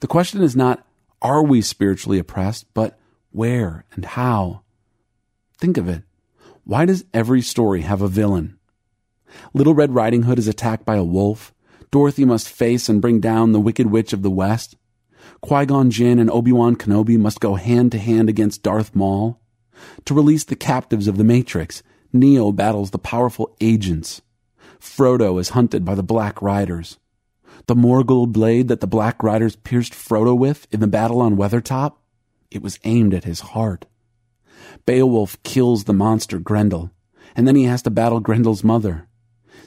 The question is not, are we spiritually oppressed, but where and how? Think of it. Why does every story have a villain? Little Red Riding Hood is attacked by a wolf. Dorothy must face and bring down the Wicked Witch of the West. Qui-Gon Jinn and Obi-Wan Kenobi must go hand to hand against Darth Maul. To release the captives of the Matrix, Neo battles the powerful agents. Frodo is hunted by the Black Riders. The Morgul blade that the Black Riders pierced Frodo with in the battle on Weathertop, it was aimed at his heart. Beowulf kills the monster Grendel, and then he has to battle Grendel's mother.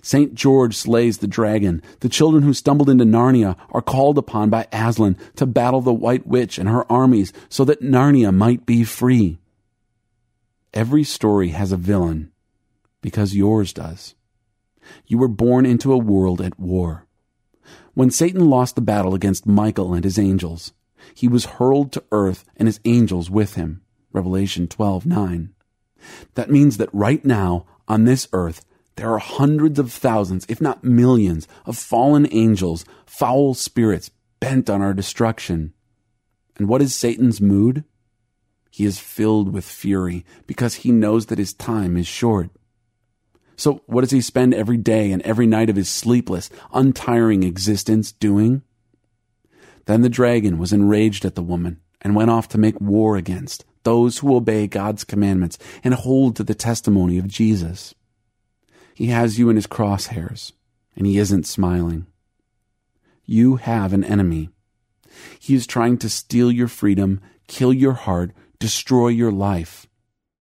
St. George slays the dragon. The children who stumbled into Narnia are called upon by Aslan to battle the White Witch and her armies so that Narnia might be free. Every story has a villain because yours does. You were born into a world at war. When Satan lost the battle against Michael and his angels, he was hurled to earth and his angels with him. Revelation 12:9. That means that right now on this earth there are hundreds of thousands, if not millions, of fallen angels, foul spirits bent on our destruction. And what is Satan's mood? He is filled with fury because he knows that his time is short. So, what does he spend every day and every night of his sleepless, untiring existence doing? Then the dragon was enraged at the woman and went off to make war against those who obey God's commandments and hold to the testimony of Jesus. He has you in his crosshairs, and he isn't smiling. You have an enemy. He is trying to steal your freedom, kill your heart, destroy your life.